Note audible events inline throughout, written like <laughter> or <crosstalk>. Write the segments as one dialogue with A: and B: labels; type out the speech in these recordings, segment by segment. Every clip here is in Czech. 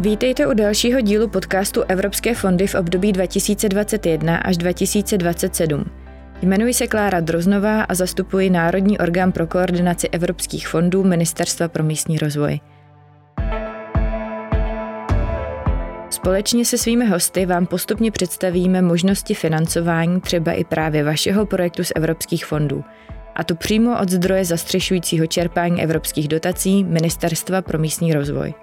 A: Vítejte u dalšího dílu podcastu Evropské fondy v období 2021 až 2027. Jmenuji se Klára Droznová a zastupuji Národní orgán pro koordinaci evropských fondů Ministerstva pro místní rozvoj. Společně se svými hosty vám postupně představíme možnosti financování třeba i právě vašeho projektu z evropských fondů, a to přímo od zdroje zastřešujícího čerpání evropských dotací Ministerstva pro místní rozvoj.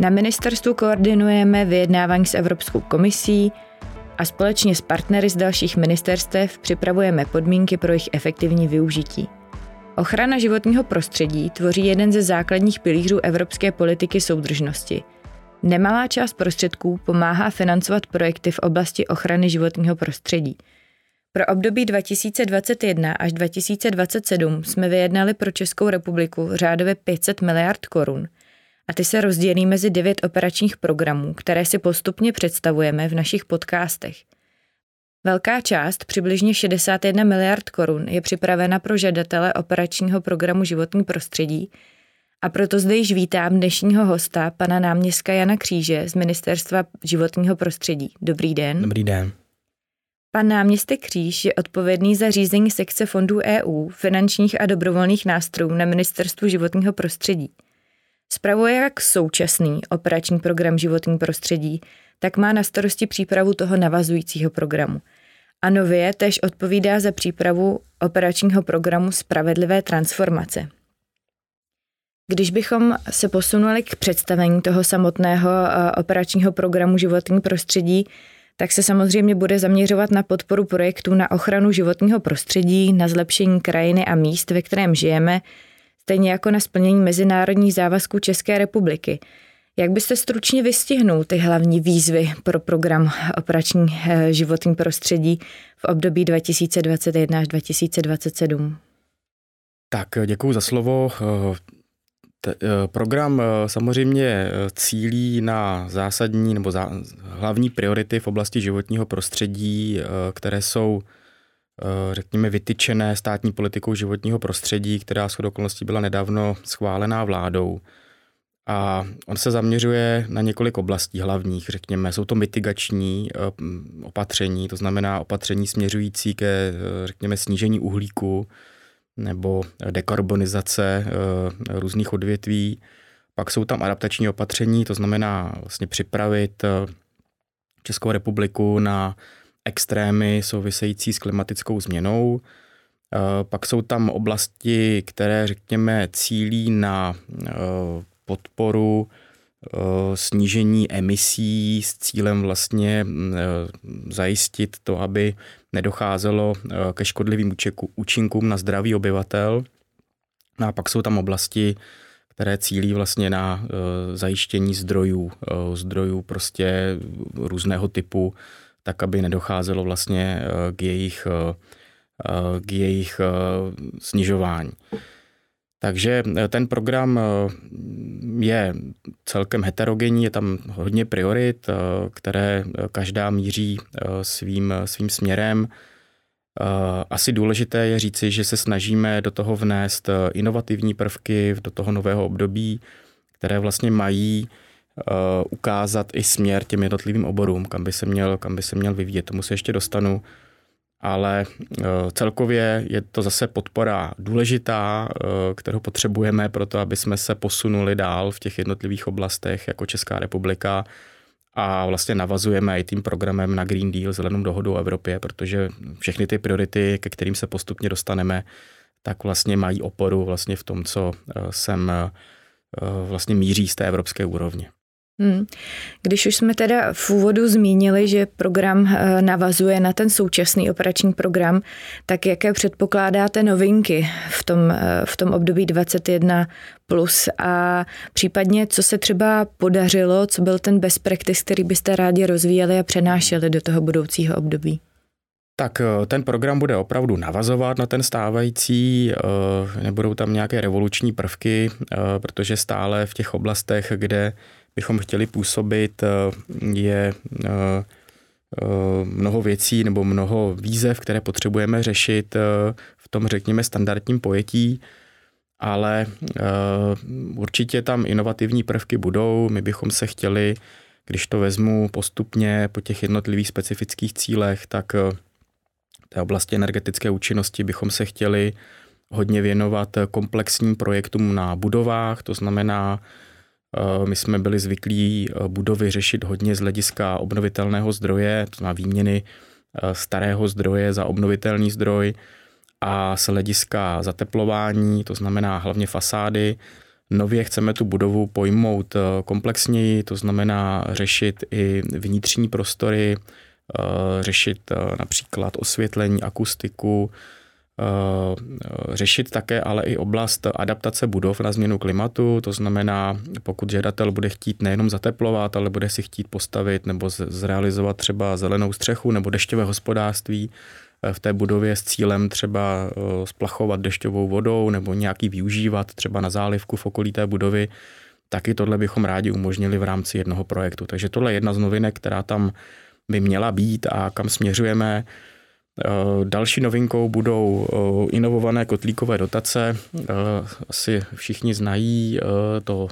A: Na ministerstvu koordinujeme vyjednávání s Evropskou komisí a společně s partnery z dalších ministerstev připravujeme podmínky pro jejich efektivní využití. Ochrana životního prostředí tvoří jeden ze základních pilířů evropské politiky soudržnosti. Nemalá část prostředků pomáhá financovat projekty v oblasti ochrany životního prostředí. Pro období 2021 až 2027 jsme vyjednali pro Českou republiku řádově 500 miliard korun – a ty se rozdělí mezi devět operačních programů, které si postupně představujeme v našich podcastech. Velká část, přibližně 61 miliard korun, je připravena pro žadatele operačního programu Životní prostředí a proto zde již vítám dnešního hosta, pana náměstka Jana Kříže z Ministerstva životního prostředí. Dobrý den.
B: Dobrý den.
A: Pan náměstek Kříž je odpovědný za řízení sekce fondů EU, finančních a dobrovolných nástrojů na Ministerstvu životního prostředí. Spravuje jak současný operační program životní prostředí, tak má na starosti přípravu toho navazujícího programu. A nově tež odpovídá za přípravu operačního programu Spravedlivé transformace. Když bychom se posunuli k představení toho samotného eh, operačního programu životní prostředí, tak se samozřejmě bude zaměřovat na podporu projektů na ochranu životního prostředí, na zlepšení krajiny a míst, ve kterém žijeme, stejně jako na splnění mezinárodních závazků České republiky. Jak byste stručně vystihnul ty hlavní výzvy pro program operační eh, životní prostředí v období 2021 až 2027?
B: Tak děkuji za slovo. Eh, program eh, samozřejmě cílí na zásadní nebo hlavní priority v oblasti životního prostředí, které jsou Eh, řekněme, vytyčené státní politikou životního prostředí, která s okolností byla nedávno schválená vládou. A on se zaměřuje na několik oblastí hlavních, řekněme. Jsou to mitigační eh, opatření, to znamená opatření směřující ke, eh, řekněme, snížení uhlíku nebo dekarbonizace různých odvětví. Pak jsou tam adaptační opatření, to znamená vlastně připravit Českou republiku na extrémy související s klimatickou změnou. Eh, pak jsou tam oblasti, které, řekněme, cílí na eh, podporu eh, snížení emisí s cílem vlastně zajistit to, aby nedocházelo ke škodlivým účinkům na zdraví obyvatel. No a pak jsou tam oblasti, které cílí vlastně na zajištění zdrojů, zdrojů prostě různého typu, tak aby nedocházelo vlastně eh, k jejich, eh, eh, k jejich snižování. Takže ten program je celkem heterogenní, je tam hodně priorit, které každá míří svým, svým směrem. Asi důležité je říci, že se snažíme do toho vnést inovativní prvky do toho nového období, které vlastně mají Eh, ukázat i směr těm jednotlivým oborům, kam by se měl, kam by se měl vyvíjet. Tomu se ještě dostanu. Ale eh, celkově je to zase podpora důležitá, eh, kterou potřebujeme pro to, aby jsme se posunuli dál v těch jednotlivých oblastech jako Česká republika a vlastně navazujeme i tím programem na Green Deal, zelenou dohodu o Evropě, protože všechny ty priority, ke kterým se postupně dostaneme, tak vlastně mají oporu vlastně v tom, co sem vlastně míří z té evropské úrovně. Hmm.
A: Když už jsme teda v úvodu zmínili, že program eh, navazuje na ten současný operační program, tak jaké předpokládáte novinky v tom, eh, v tom období 21 plus a případně co se třeba podařilo, co byl ten best practice, který byste rádi rozvíjeli a přenášeli do toho budoucího období?
B: Tak eh, ten program bude opravdu navazovat na ten stávající, nebudou tam nějaké revoluční prvky, protože stále v těch oblastech, kde bychom chtěli působit, eh, je eh, eh, mnoho věcí nebo mnoho výzev, které potřebujeme řešit v tom, řekněme, standardním pojetí. ale určitě tam inovativní prvky budou. My bychom se chtěli, když to vezmu postupně po těch jednotlivých specifických cílech, tak té oblasti energetické účinnosti bychom se chtěli hodně věnovat komplexním projektům na budovách, to znamená, my jsme byli zvyklí eh, budovy řešit hodně z hlediska obnovitelného zdroje, to znamená výměny eh, starého zdroje za obnovitelný zdroj a z hlediska zateplování, to znamená hlavně fasády. Nově chceme tu budovu pojmout komplexněji, to znamená řešit i vnitřní prostory, řešit například osvětlení, akustiku, Eh, řešit také ale i oblast adaptace budov na změnu klimatu, to znamená, pokud žadatel bude chtít nejenom zateplovat, ale bude si chtít postavit nebo zrealizovat třeba zelenou střechu nebo dešťové hospodářství eh, v té budově s cílem třeba eh, splachovat dešťovou vodou nebo nějaký využívat třeba na zálivku v okolí té budovy, taky tohle bychom rádi umožnili v rámci jednoho projektu. Takže tohle je jedna z novinek, která tam by měla být a kam směřujeme. Eh, další novinkou budou eh, inovované kotlíkové dotace. Eh, asi všichni znají to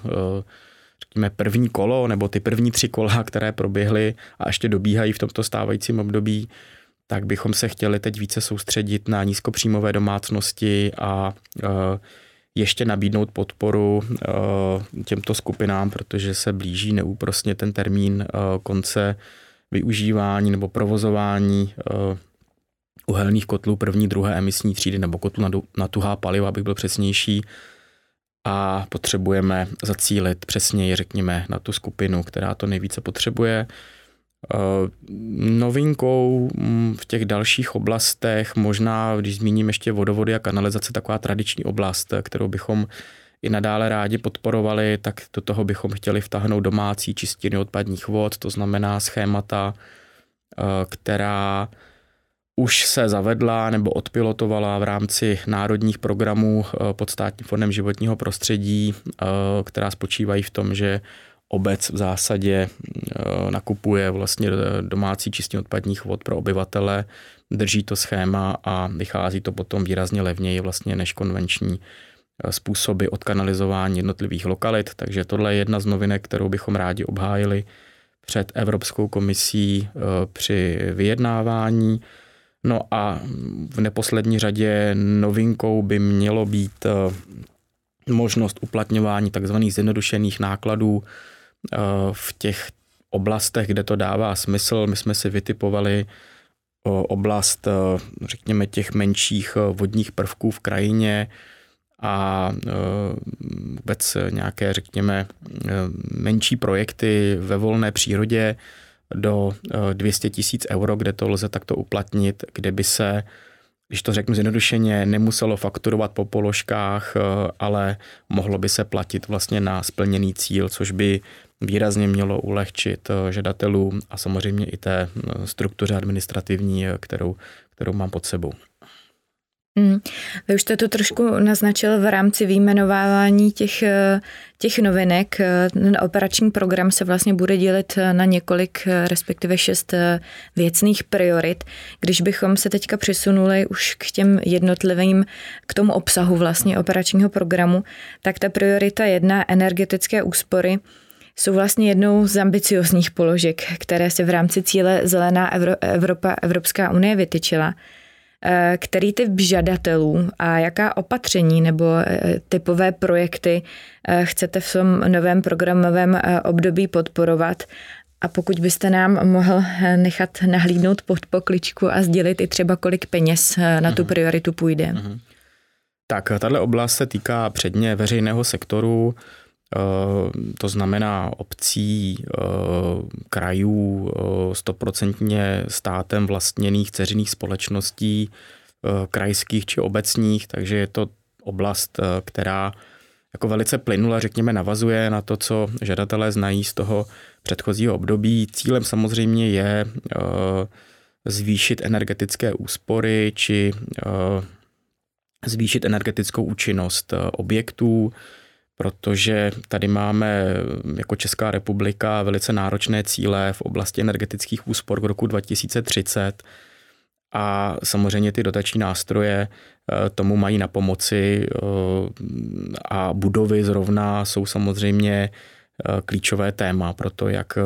B: řekněme, první kolo nebo ty první tři kola, které proběhly a ještě dobíhají v tomto stávajícím období, tak bychom se chtěli teď více soustředit na nízkopříjmové domácnosti a ještě nabídnout podporu těmto skupinám, protože se blíží neúprostně ten termín konce využívání nebo provozování uhelných kotlů první, druhé emisní třídy nebo kotlů na, na tuhá paliva, abych byl přesnější. A potřebujeme zacílit přesněji, řekněme, na tu skupinu, která to nejvíce potřebuje. Eh, novinkou mm, v těch dalších oblastech, možná, když zmíním ještě vodovody a kanalizace, taková tradiční oblast, kterou bychom i nadále rádi podporovali, tak do toho bychom chtěli vtáhnout domácí čistiny odpadních vod, to znamená schémata, eh, která už se zavedla nebo odpilotovala v rámci národních programů eh, pod státním fondem životního prostředí, eh, která spočívají v tom, že obec v zásadě eh, nakupuje vlastně domácí čistě odpadních vod pro obyvatele, drží to schéma a vychází to potom výrazně levněji vlastně než konvenční způsoby odkanalizování jednotlivých lokalit, takže tohle je jedna z novinek, kterou bychom rádi obhájili před Evropskou komisí při vyjednávání. No a v neposlední řadě novinkou by mělo být eh, možnost uplatňování tzv. zjednodušených nákladů eh, v těch oblastech, kde to dává smysl. My jsme si vytipovali eh, oblast, řekněme, těch menších vodních prvků v krajině a vůbec nějaké, řekněme, menší projekty ve volné přírodě, do 200 eh, tisíc euro, kde to lze takto uplatnit, kde by se, když to řeknu zjednodušeně, nemuselo fakturovat po položkách, eh, ale mohlo by se platit vlastně na splněný cíl, což by výrazně mělo ulehčit eh, žadatelům a samozřejmě i té struktuře administrativní, kterou, kterou mám pod sebou.
A: Hmm. Vy už jste to trošku naznačil v rámci výjmenovávání těch, eh, těch novinek. Ten operační program se vlastně bude dělit na několik, eh, respektive šest eh, věcných priorit. Když bychom se teďka přesunuli už k těm jednotlivým, k tomu obsahu vlastně operačního programu, tak ta priorita jedna, energetické úspory, jsou vlastně jednou z ambiciozních položek, které se v rámci cíle Zelená Evropa, Evropská unie vytyčila. Eh, který typ žadatelů a jaká opatření nebo eh, typové projekty eh, chcete v tom novém programovém období podporovat a pokud byste nám mohl nechat nahlídnout pod pokličku a sdělit i třeba kolik peněz na tu mhm. prioritu půjde. Mm-hmm.
B: Tak, tahle oblast se týká předně veřejného sektoru, to znamená obcí, eh, krajů, eh, stoprocentně státem vlastněných ceřiných společností, krajských či obecních, takže je to oblast, která jako velice plynule, řekněme, navazuje na to, co žadatelé znají z toho předchozího období. Cílem samozřejmě je zvýšit energetické úspory či zvýšit energetickou účinnost objektů, protože tady máme jako Česká republika velice náročné cíle v oblasti energetických úspor k roku 2030 a samozřejmě ty dotační nástroje tomu mají na pomoci a budovy zrovna jsou samozřejmě klíčové téma pro to, jak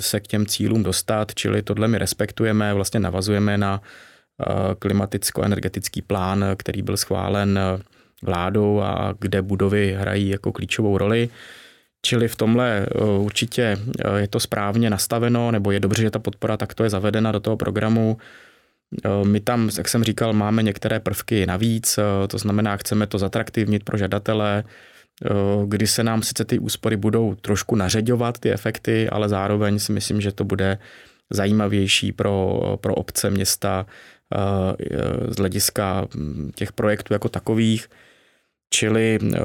B: se k těm cílům dostat, čili tohle my respektujeme, vlastně navazujeme na klimaticko-energetický plán, který byl schválen vládou a kde budovy hrají jako klíčovou roli. Čili v tomhle eh, určitě eh, je to správně nastaveno, nebo je dobře, že ta podpora takto je zavedena do toho programu. Eh, my tam, jak jsem říkal, máme některé prvky navíc, to znamená, chceme to zatraktivnit pro žadatele, kdy se nám sice ty úspory budou trošku nařeďovat, ty efekty, ale zároveň si myslím, že to bude zajímavější pro, pro obce, města z hlediska hm, těch projektů jako takových. Čili eh,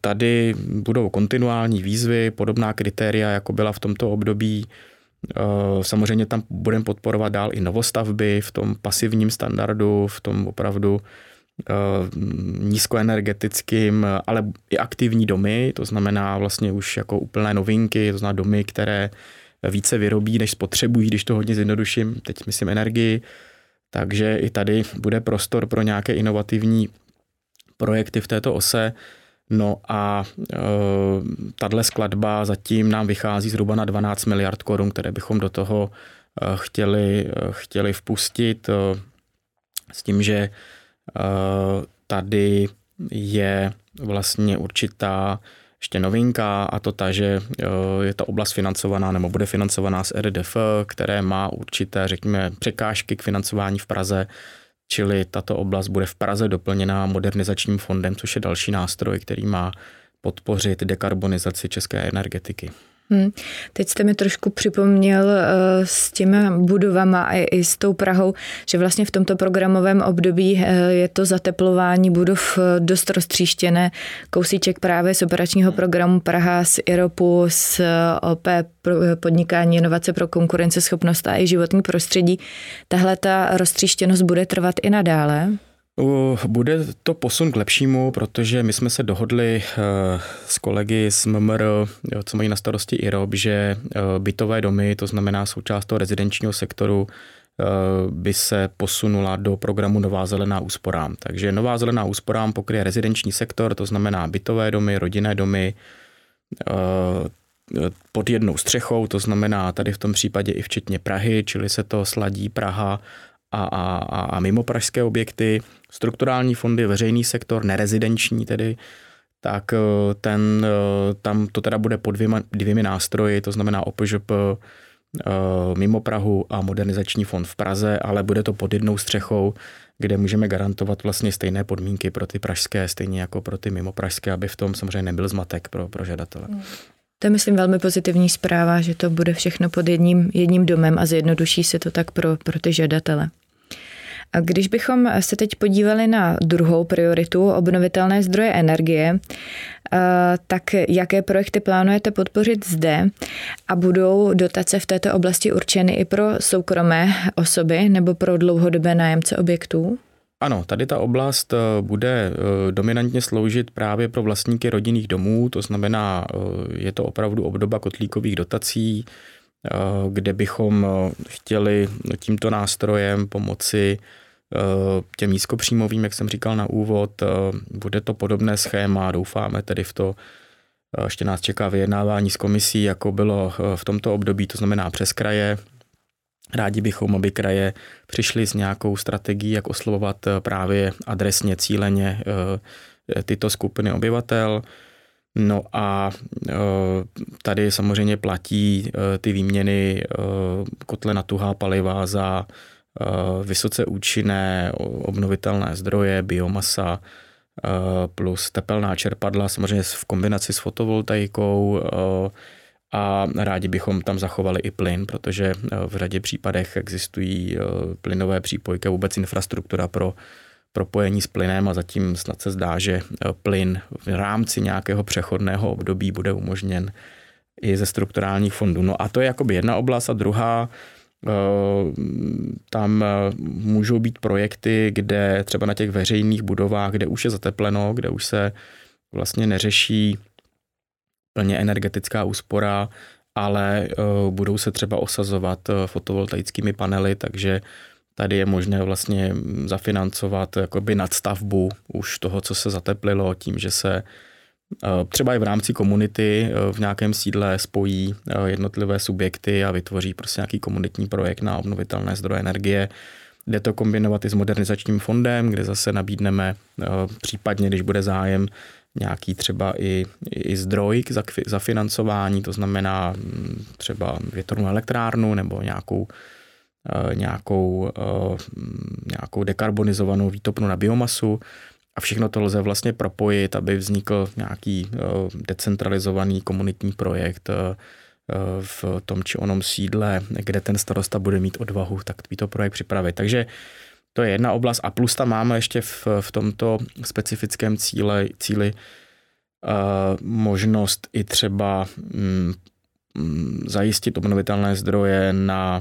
B: tady budou kontinuální výzvy, podobná kritéria, jako byla v tomto období. Eh, samozřejmě tam budeme podporovat dál i novostavby v tom pasivním standardu, v tom opravdu eh, nízkoenergetickým, ale i aktivní domy, to znamená vlastně už jako úplné novinky, to znamená domy, které více vyrobí, než spotřebují, když to hodně zjednoduším, teď myslím energii, takže i tady bude prostor pro nějaké inovativní projekty v této ose. No a e, tahle skladba zatím nám vychází zhruba na 12 miliard korun, které bychom do toho e, chtěli, e, chtěli vpustit e, s tím, že e, tady je vlastně určitá ještě novinka a to ta, že e, je ta oblast financovaná nebo bude financovaná z RDF, které má určité, řekněme, překážky k financování v Praze, čili tato oblast bude v Praze doplněná modernizačním fondem, což je další nástroj, který má podpořit dekarbonizaci české energetiky.
A: Hmm. Teď jste mi trošku připomněl uh, s těmi budovama a i s tou Prahou, že vlastně v tomto programovém období uh, je to zateplování budov uh, dost roztříštěné. Kousíček právě z operačního programu Praha, z IROPu, z OP podnikání inovace pro konkurenceschopnost a i životní prostředí. Tahle ta roztříštěnost bude trvat i nadále?
B: Bude to posun k lepšímu, protože my jsme se dohodli eh, s kolegy z MMR, co mají na starosti IROB, že eh, bytové domy, to znamená součást toho rezidenčního sektoru, eh, by se posunula do programu Nová zelená úsporám. Takže Nová zelená úsporám pokryje rezidenční sektor, to znamená bytové domy, rodinné domy, pod jednou střechou, to znamená tady v tom případě i včetně Prahy, čili se to sladí Praha a, a, a mimo pražské objekty, strukturální fondy, veřejný sektor, nerezidenční tedy, tak eh, ten, eh, tam to teda bude pod dvěma, dvěmi nástroji, to znamená OPŽP eh, mimo Prahu a modernizační fond v Praze, ale bude to pod jednou střechou, kde můžeme garantovat vlastně stejné podmínky pro ty pražské, stejně jako pro ty mimo pražské, aby v tom samozřejmě nebyl zmatek pro, pro žadatele. Hmm.
A: To je, myslím, velmi pozitivní zpráva, že to bude všechno pod jedním, jedním domem a zjednoduší se to tak pro, pro ty žadatele. A když bychom se teď podívali na druhou prioritu, obnovitelné zdroje energie, eh, tak jaké projekty plánujete podpořit zde a budou dotace v této oblasti určeny i pro soukromé osoby nebo pro dlouhodobé nájemce objektů?
B: Ano, tady ta oblast eh, bude eh, dominantně sloužit právě pro vlastníky rodinných domů, to znamená, je to opravdu obdoba kotlíkových dotací, kde bychom chtěli tímto nástrojem pomoci Eh, těm nízkopříjmovým, jak jsem říkal na úvod, eh, bude to podobné schéma, doufáme tedy v to, eh, ještě nás čeká vyjednávání s komisí, jako bylo v tomto období, to znamená přes kraje. Rádi bychom, aby kraje přišly s nějakou strategií, jak oslovovat právě adresně, cíleně tyto skupiny obyvatel. No a tady samozřejmě platí ty výměny kotle na tuhá paliva za Eh, vysoce účinné obnovitelné zdroje, biomasa eh, plus tepelná čerpadla, samozřejmě v kombinaci s fotovoltaikou eh, a rádi bychom tam zachovali i plyn, protože v řadě případech existují plynové přípojky a vůbec infrastruktura pro propojení s plynem a zatím snad se zdá, že plyn v rámci nějakého přechodného období bude umožněn i ze strukturálních fondů. No a to je jakoby jedna oblast a druhá Eh, tam eh, můžou být projekty, kde třeba na těch veřejných budovách, kde už je zatepleno, kde už se vlastně neřeší plně energetická úspora, ale eh, budou se třeba osazovat fotovoltaickými panely, takže tady je možné vlastně zafinancovat jakoby nadstavbu už toho, co se zateplilo, tím, že se třeba i v rámci komunity v nějakém sídle spojí jednotlivé subjekty a vytvoří prostě nějaký komunitní projekt na obnovitelné zdroje energie. Jde to kombinovat i s modernizačním fondem, kde zase nabídneme případně, když bude zájem, nějaký třeba i, i zdroj k zafinancování, to znamená mm, třeba větrnou elektrárnu nebo nějakou, eh, nějakou, eh, nějakou dekarbonizovanou výtopnu na biomasu a všechno to lze vlastně propojit, aby vznikl nějaký eh, decentralizovaný komunitní projekt v tom či onom sídle, kde ten starosta bude mít odvahu takovýto projekt připravit. Takže to je jedna oblast a plus tam máme ještě v, v tomto specifickém cíle, cíli možnost i třeba um, zajistit obnovitelné zdroje na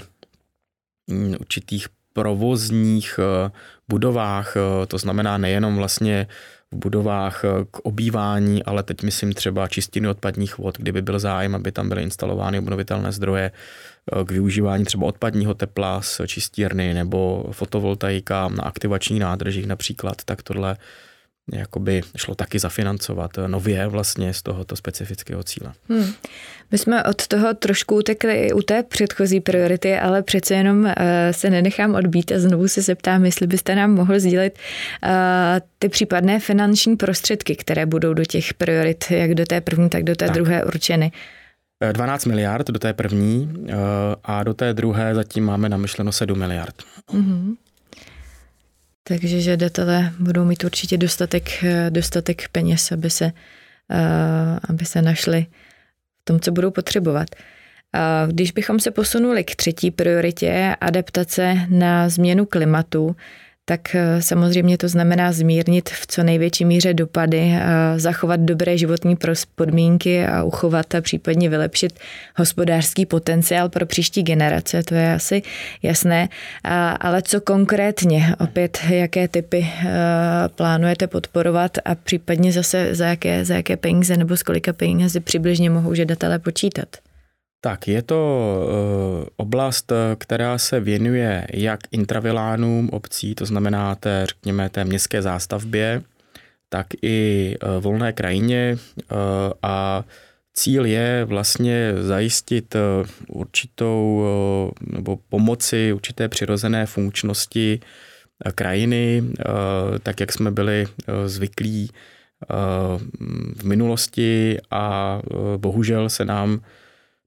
B: určitých provozních uh, budovách, uh, to znamená nejenom vlastně v budovách k obývání, ale teď myslím třeba čistiny odpadních vod, kdyby byl zájem, aby tam byly instalovány obnovitelné zdroje, Eh, k využívání třeba odpadního tepla z čistírny nebo fotovoltaika na aktivačních nádržích například, tak tohle jakoby šlo taky zafinancovat nově vlastně z tohoto specifického cíle. Hmm.
A: My jsme od toho trošku utekli i u té předchozí priority, ale přece jenom uh, se nenechám odbít a znovu se zeptám, jestli byste nám mohl sdílet uh, ty případné finanční prostředky, které budou do těch priorit, jak do té první, tak do té tak. druhé určeny.
B: 12 eh, miliard do té první eh, a do té druhé zatím máme namyšleno 7 miliard. Mm-hmm.
A: Takže žadatelé budou mít určitě dostatek, eh, dostatek peněz, aby se, aby se našli v tom, co budou potřebovat. Když bychom se posunuli k třetí prioritě, adaptace na změnu klimatu, tak eh, samozřejmě to znamená zmírnit v co největší míře dopady, zachovat dobré životní podmínky a uchovat a případně vylepšit hospodářský potenciál pro příští generace, to je asi jasné. Ale co konkrétně, opět, jaké typy eh, plánujete podporovat a případně zase za jaké, za jaké peníze nebo z kolika penězi přibližně mohou žadatelé počítat?
B: Tak, je to uh, oblast, která se věnuje jak intravilánům obcí, to znamená té, řekněme, té městské zástavbě, tak i uh, volné krajině a cíl je vlastně zajistit určitou nebo pomoci určité přirozené funkčnosti krajiny, tak jak jsme byli zvyklí v minulosti a bohužel se nám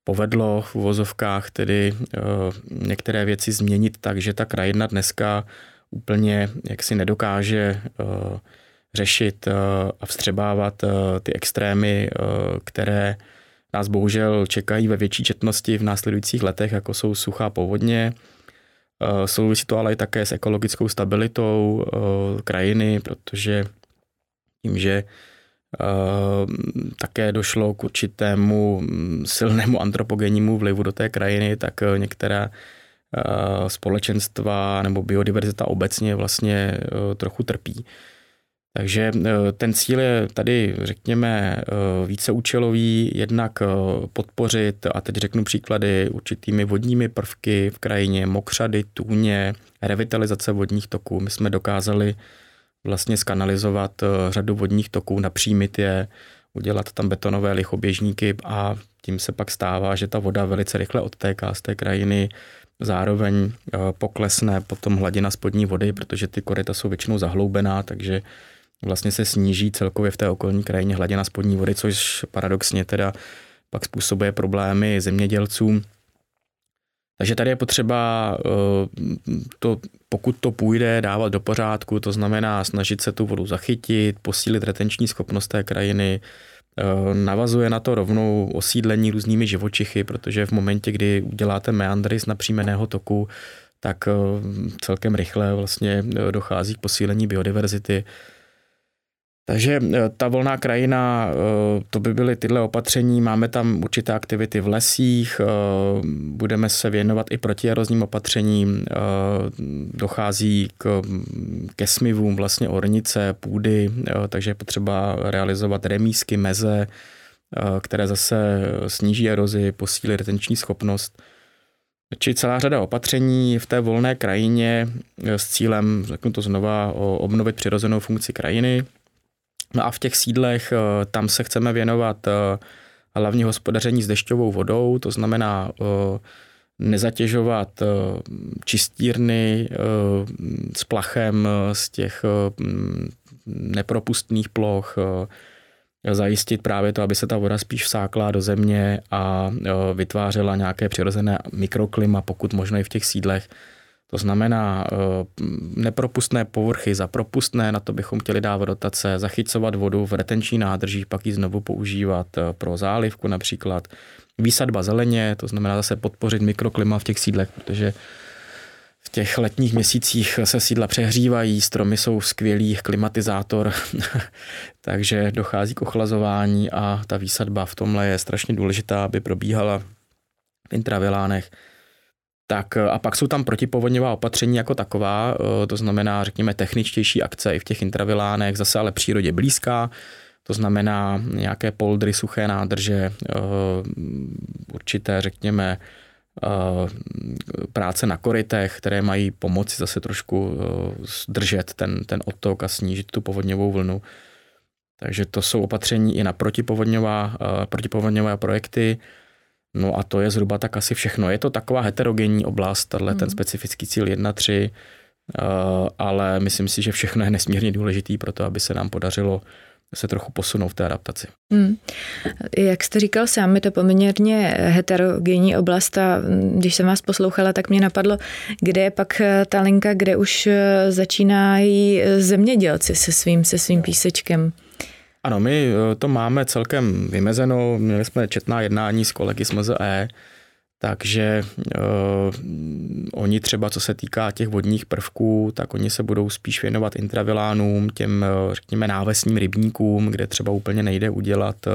B: povedlo v uvozovkách tedy uh, některé věci změnit tak, že ta krajina dneska úplně jaksi nedokáže uh, řešit uh, a vstřebávat ty extrémy, které nás bohužel čekají ve větší četnosti v následujících letech, jako jsou suchá povodně. Souvisí to ale i také s ekologickou stabilitou krajiny, protože tím, že Eh, také došlo k určitému mm, silnému antropogennímu vlivu do té krajiny, tak eh, některá eh, společenstva nebo biodiverzita obecně vlastně trochu trpí. Takže ten cíl je tady, řekněme, víceúčelový, jednak podpořit, a teď řeknu příklady, určitými vodními prvky v krajině, mokřady, tůně, revitalizace vodních toků. My jsme dokázali vlastně skanalizovat eh, řadu vodních toků, napřímit je, udělat tam betonové lichoběžníky a tím se pak stává, že ta voda velice rychle odtéká z té krajiny, zároveň eh, poklesne potom hladina spodní vody, protože ty koryta jsou většinou zahloubená, takže vlastně se sníží celkově v té okolní krajině hladina spodní vody, což paradoxně teda pak způsobuje problémy zemědělcům, takže tady je potřeba eh, to, pokud to půjde, dávat do pořádku, to znamená snažit se tu vodu zachytit, posílit retenční schopnost té krajiny, eh, navazuje na to rovnou osídlení různými živočichy, protože v momentě, kdy uděláte meandry z napřímeného toku, tak eh, celkem rychle vlastně dochází k posílení biodiverzity. Takže eh, ta volná krajina, eh, to by byly tyhle opatření. Máme tam určité aktivity v lesích, eh, budeme se věnovat i protierozním opatřením. Dochází k, ke smivům vlastně ornice, půdy, takže je potřeba realizovat remísky, meze, které zase sníží erozi, posílí retenční schopnost. či celá řada opatření v té volné krajině s cílem, řeknu to znova, obnovit přirozenou funkci krajiny. No a v těch sídlech tam se chceme věnovat hlavně hospodaření s dešťovou vodou, to znamená nezatěžovat čistírny s plachem z těch nepropustných ploch, zajistit právě to, aby se ta voda spíš vsákla do země a vytvářela nějaké přirozené mikroklima, pokud možno i v těch sídlech. To znamená nepropustné povrchy za propustné, na to bychom chtěli dávat dotace, zachycovat vodu v retenční nádrží, pak ji znovu používat pro zálivku například. Výsadba zeleně, to znamená zase podpořit mikroklima v těch sídlech, protože v těch letních měsících se sídla přehřívají, stromy jsou skvělý klimatizátor, <laughs> takže dochází k ochlazování a ta výsadba v tomhle je strašně důležitá, aby probíhala v intravilánech. Tak a pak jsou tam protipovodňová opatření jako taková, eh, to znamená, řekněme, techničtější akce i v těch intravilánech, zase ale přírodě blízká, to znamená nějaké poldry, suché nádrže, eh, určité, řekněme, Eh, práce na korytech, které mají pomoci zase trošku eh, zdržet ten, ten odtok a snížit tu povodňovou vlnu. Takže to jsou opatření i na protipovodňová, eh, protipovodňové projekty. No a to je zhruba tak asi všechno. Je to taková heterogenní oblast, tenhle hmm. ten specifický cíl 1.3, ale myslím si, že všechno je nesmírně důležitý pro to, aby se nám podařilo se trochu posunou v té adaptaci. Hmm.
A: Jak jste říkal sám, je to poměrně heterogenní oblast a když jsem vás poslouchala, tak mě napadlo, kde je pak ta linka, kde už začínají zemědělci se svým, se svým písečkem.
B: Ano, my eh, to máme celkem vymezeno. Měli jsme četná jednání s kolegy z MZE, takže uh, oni třeba, co se týká těch vodních prvků, tak oni se budou spíš věnovat intravilánům, těm, uh, řekněme, návesním rybníkům, kde třeba úplně nejde udělat uh,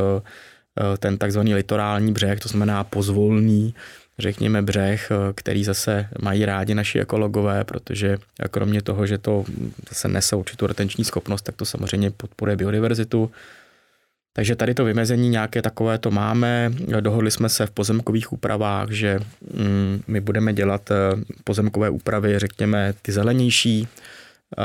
B: ten takzvaný litorální břeh, to znamená pozvolný, řekněme, břeh, který zase mají rádi naši ekologové, protože kromě toho, že to zase nese určitou retenční schopnost, tak to samozřejmě podporuje biodiverzitu. Takže tady to vymezení nějaké takové to máme. Dohodli jsme se v pozemkových úpravách, že mm, my budeme dělat eh, pozemkové úpravy, řekněme, ty zelenější, eh,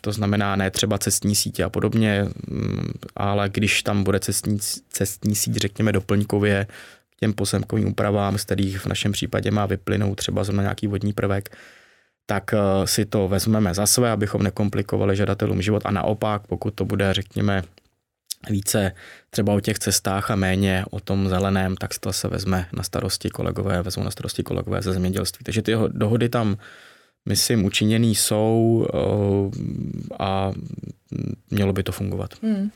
B: to znamená ne třeba cestní sítě a podobně, mm, ale když tam bude cestní, cestní síť, řekněme, doplňkově těm pozemkovým úpravám, z kterých v našem případě má vyplynout třeba zrovna nějaký vodní prvek, tak eh, si to vezmeme za své, abychom nekomplikovali žadatelům život a naopak, pokud to bude, řekněme, více třeba o těch cestách a méně o tom zeleném, tak to se vezme na starosti kolegové, vezmu na starosti kolegové ze zemědělství. Takže ty dohody tam, myslím, učiněný jsou eh, a mělo by to fungovat. Hmm.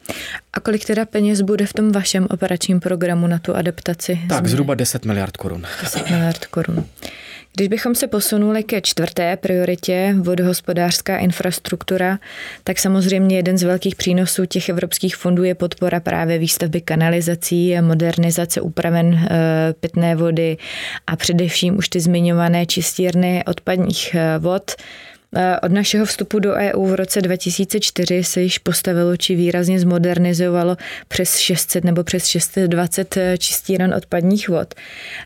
A: A kolik teda peněz bude v tom vašem operačním programu na tu adaptaci?
B: Tak zhruba 10 miliard korun.
A: 10 miliard korun. Když bychom se posunuli ke čtvrté prioritě, vodohospodářská infrastruktura, tak samozřejmě jeden z velkých přínosů těch evropských fondů je podpora právě výstavby kanalizací, modernizace upraven e, pitné vody a především už ty zmiňované čistírny odpadních e, vod. Eh, od našeho vstupu do EU v roce 2004 se již postavilo či výrazně zmodernizovalo přes 600 nebo přes 620 eh, čistíren odpadních vod.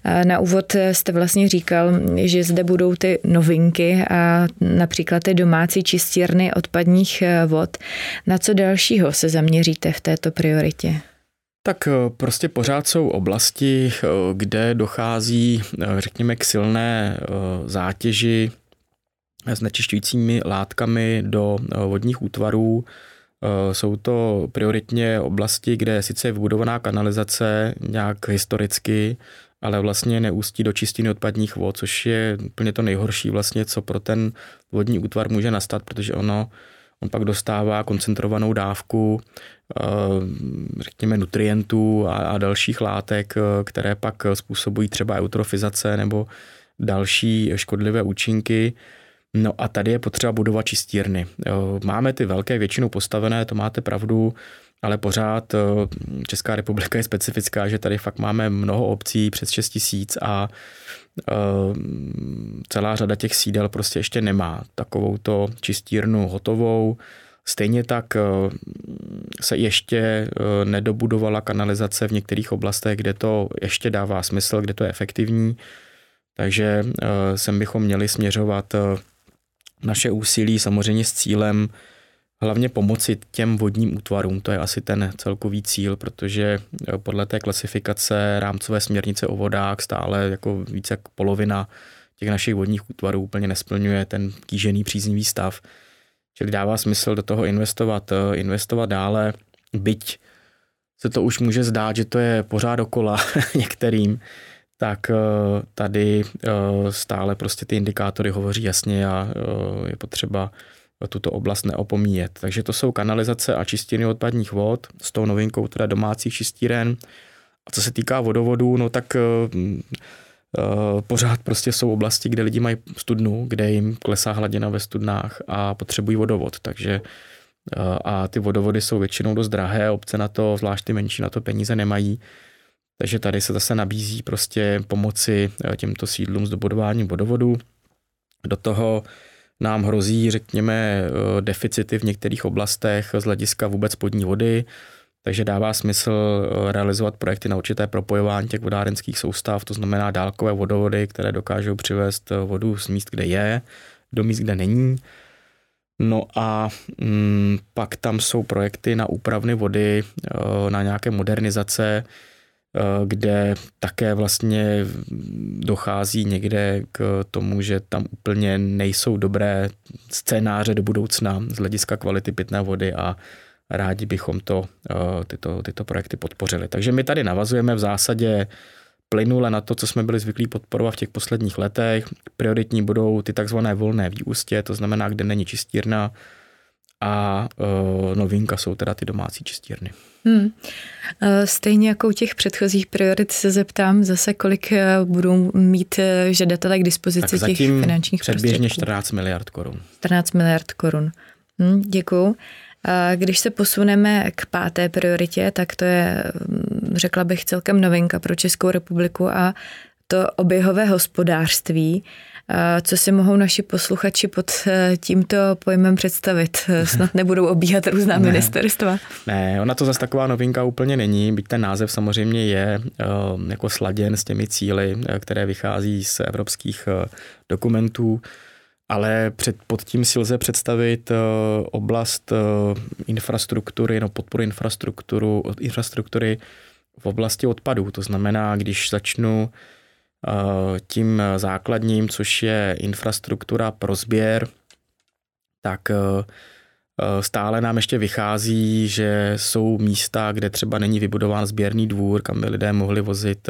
A: Eh, na úvod jste vlastně říkal, že zde budou ty novinky a například ty domácí čistírny odpadních vod. Na co dalšího se zaměříte v této prioritě?
B: Tak prostě pořád jsou oblasti, kde dochází, řekněme, k silné zátěži znečišťujícími látkami do eh, vodních útvarů. Eh, jsou to prioritně oblasti, kde sice je vybudovaná kanalizace nějak historicky, ale vlastně neústí do čistiny odpadních vod, což je úplně to nejhorší vlastně, co pro ten vodní útvar může nastat, protože ono, on pak dostává koncentrovanou dávku eh, řekněme nutrientů a, a dalších látek, které pak způsobují třeba eutrofizace nebo další škodlivé účinky. No a tady je potřeba budovat čistírny. Máme ty velké většinou postavené, to máte pravdu, ale pořád Česká republika je specifická, že tady fakt máme mnoho obcí, přes 6 tisíc a celá řada těch sídel prostě ještě nemá takovou to čistírnu hotovou. Stejně tak se ještě nedobudovala kanalizace v některých oblastech, kde to ještě dává smysl, kde to je efektivní. Takže sem bychom měli směřovat naše úsilí samozřejmě s cílem hlavně pomoci těm vodním útvarům. To je asi ten celkový cíl, protože eh, podle té klasifikace rámcové směrnice o vodách stále jako více jak polovina těch našich vodních útvarů úplně nesplňuje ten kýžený příznivý stav. Čili dává smysl do toho investovat, eh, investovat dále, byť se to už může zdát, že to je pořád dokola <laughs> některým, tak eh, tady stále prostě ty indikátory hovoří jasně a je potřeba tuto oblast neopomíjet. Takže to jsou kanalizace a čistiny odpadních vod s tou novinkou teda domácích čistíren. A co se týká vodovodů, no tak uh, pořád prostě jsou oblasti, kde lidi mají studnu, kde jim klesá hladina ve studnách a potřebují vodovod. Takže a ty vodovody jsou většinou dost drahé, obce na to, zvlášť ty menší, na to peníze nemají. Takže tady se zase nabízí prostě pomoci těmto sídlům s dobudováním vodovodu. Do toho nám hrozí, řekněme, eh, deficity v některých oblastech z hlediska vůbec spodní vody, takže dává smysl eh, realizovat projekty na určité propojování těch vodárenských soustav, to znamená dálkové vodovody, které dokážou přivést eh, vodu z míst, kde je, do míst, kde není. No a mm, pak tam jsou projekty na úpravny vody, na nějaké modernizace, Eh, kde také vlastně dochází někde k tomu, že tam úplně nejsou dobré scénáře do budoucna z hlediska kvality pitné vody a rádi bychom to, eh, tyto, tyto projekty podpořili. Takže my tady navazujeme v zásadě plynule na to, co jsme byli zvyklí podporovat v těch posledních letech. Prioritní budou ty takzvané volné výústě, to znamená, kde není čistírna, a uh, novinka jsou teda ty domácí čistírny. Hmm.
A: Stejně jako u těch předchozích priorit se zeptám zase, kolik e, budou mít e, žadatelé k dispozici tak těch finančních
B: předběžně 14 miliard korun.
A: 14 miliard korun. Hmm, děkuju. Když se posuneme k páté prioritě, tak to je, řekla bych, celkem novinka pro Českou republiku a to oběhové hospodářství. Co si mohou naši posluchači pod eh, tímto pojmem představit? <laughs> Snad nebudou obíhat různá ne, ministerstva.
B: Ne, ona to zase taková novinka úplně není, byť ten název samozřejmě je eh, jako sladěn s těmi cíly, eh, které vychází z evropských dokumentů, ale před, pod tím si lze představit oblast infrastruktury, no podporu infrastrukturu, infrastruktury v oblasti odpadů. To znamená, když začnu tím základním, což je infrastruktura pro sběr, tak e, e, stále nám ještě vychází, že jsou místa, kde třeba není vybudován sběrný dvůr, kam by lidé mohli vozit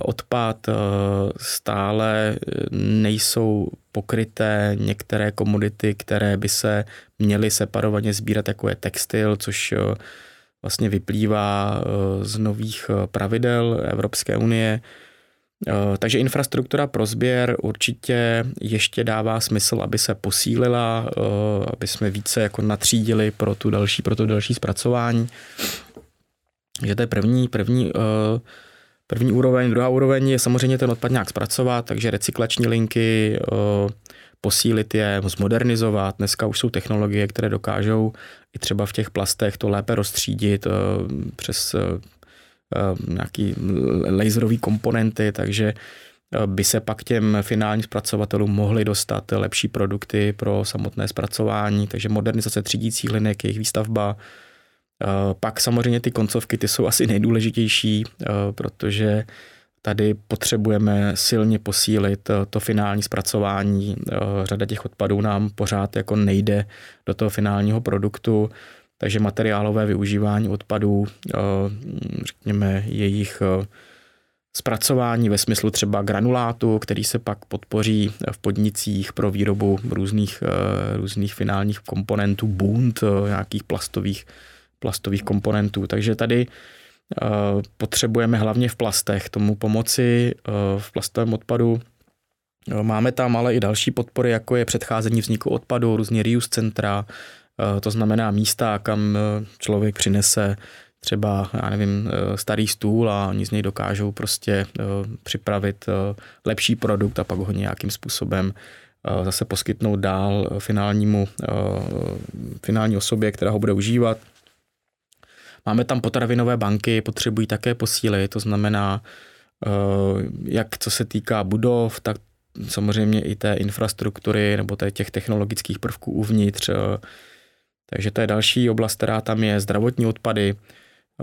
B: odpad, stále nejsou pokryté některé komodity, které by se měly separovaně sbírat, jako je textil, což vlastně vyplývá z nových pravidel Evropské unie. Eh, takže infrastruktura pro sběr určitě ještě dává smysl, aby se posílila, eh, aby jsme více jako natřídili pro tu další, pro to další zpracování. Že to je první, první, eh, první úroveň. Druhá úroveň je samozřejmě ten odpad nějak zpracovat, takže recyklační linky, posílit je, zmodernizovat. Dneska už jsou technologie, které dokážou i třeba v těch plastech to lépe rozstřídit přes nějaký laserové komponenty, takže eh, by se pak těm finálním zpracovatelům mohly dostat lepší produkty pro samotné zpracování, takže modernizace třídících linek, jejich výstavba. Eh, pak samozřejmě ty koncovky, ty jsou asi nejdůležitější, protože tady potřebujeme silně posílit to finální zpracování. Řada těch odpadů nám pořád jako nejde do toho finálního produktu. Takže materiálové využívání odpadů, eh, řekněme, jejich eh, zpracování ve smyslu třeba granulátu, který se pak podpoří v podnicích pro výrobu různých, eh, různých finálních komponentů, bund, nějakých plastových, plastových komponentů. Takže tady potřebujeme hlavně v plastech tomu pomoci v plastovém odpadu. Máme tam ale i další podpory, jako je předcházení vzniku odpadu, různě reuse centra, to znamená místa, kam eh, člověk přinese třeba, já nevím, eh, starý stůl a oni z něj dokážou prostě připravit lepší produkt a pak ho nějakým způsobem zase poskytnout dál finálnímu, finální osobě, která ho bude užívat. Máme tam potravinové banky, potřebují také posíly, to znamená, jak co se týká budov, tak samozřejmě i té infrastruktury nebo těch technologických prvků uvnitř. Takže to je další oblast, která tam je, zdravotní odpady,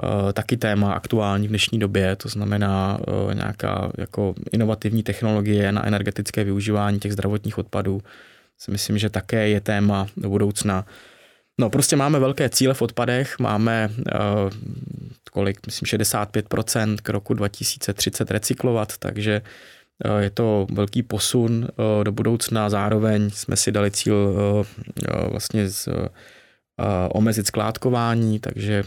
B: Eh, taky téma aktuální v dnešní době, to znamená eh, nějaká jako inovativní technologie na energetické využívání těch zdravotních odpadů. Si myslím, že také je téma do budoucna. No prostě máme velké cíle v odpadech, máme uh, kolik, myslím 65% k roku 2030 recyklovat, takže uh, je to velký posun uh, do budoucna. Zároveň jsme si dali cíl uh, vlastně z, uh, omezit skládkování, takže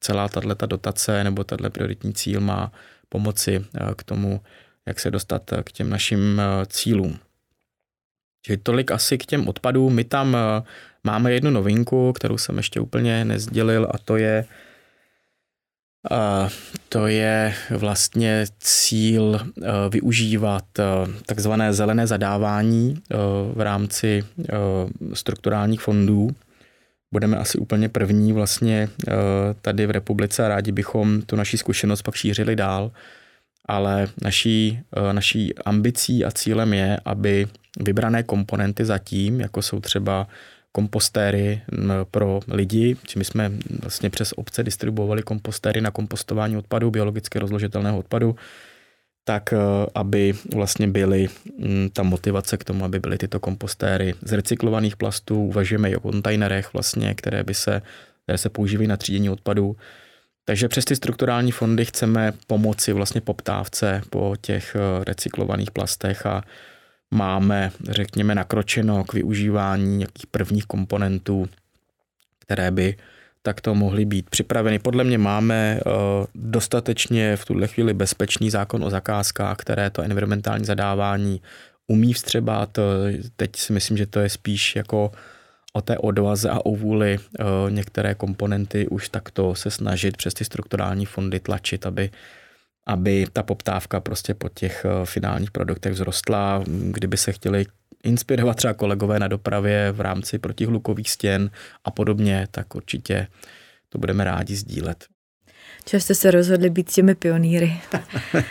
B: celá tato dotace nebo tato prioritní cíl má pomoci eh, k tomu, jak se dostat eh, k těm našim eh, cílům. Čili tolik asi k těm odpadům. My tam máme jednu novinku, kterou jsem ještě úplně nezdělil a to je a to je vlastně cíl využívat takzvané zelené zadávání v rámci strukturálních fondů budeme asi úplně první vlastně eh, tady v republice a rádi bychom tu naši zkušenost pak šířili dál, ale naší, eh, naší ambicí a cílem je, aby vybrané komponenty zatím, jako jsou třeba kompostéry pro lidi, či my jsme vlastně přes obce distribuovali kompostéry na kompostování odpadu, biologicky rozložitelného odpadu, tak eh, aby vlastně byly mm, ta motivace k tomu, aby byly tyto kompostéry z recyklovaných plastů. Uvažujeme i o kontejnerech vlastně, které by se, které se používají na třídění odpadů. Takže přes ty strukturální fondy chceme pomoci vlastně poptávce po těch eh, recyklovaných plastech a máme, řekněme, nakročeno k využívání nějakých prvních komponentů, které by takto mohly být připraveny. Podle mě máme eh, dostatečně v tuhle chvíli bezpečný zákon o zakázkách, které to environmentální zadávání umí vstřebat. Teď si myslím, že to je spíš jako o té odvaze a o vůli eh, některé komponenty už takto se snažit přes ty strukturální fondy tlačit, aby, aby ta poptávka prostě po těch eh, finálních produktech vzrostla. Kdyby se chtěli inspirovat třeba kolegové na dopravě v rámci protihlukových stěn a podobně, tak určitě to budeme rádi sdílet.
A: Čeho jste se rozhodli být těmi pionýry? <laughs>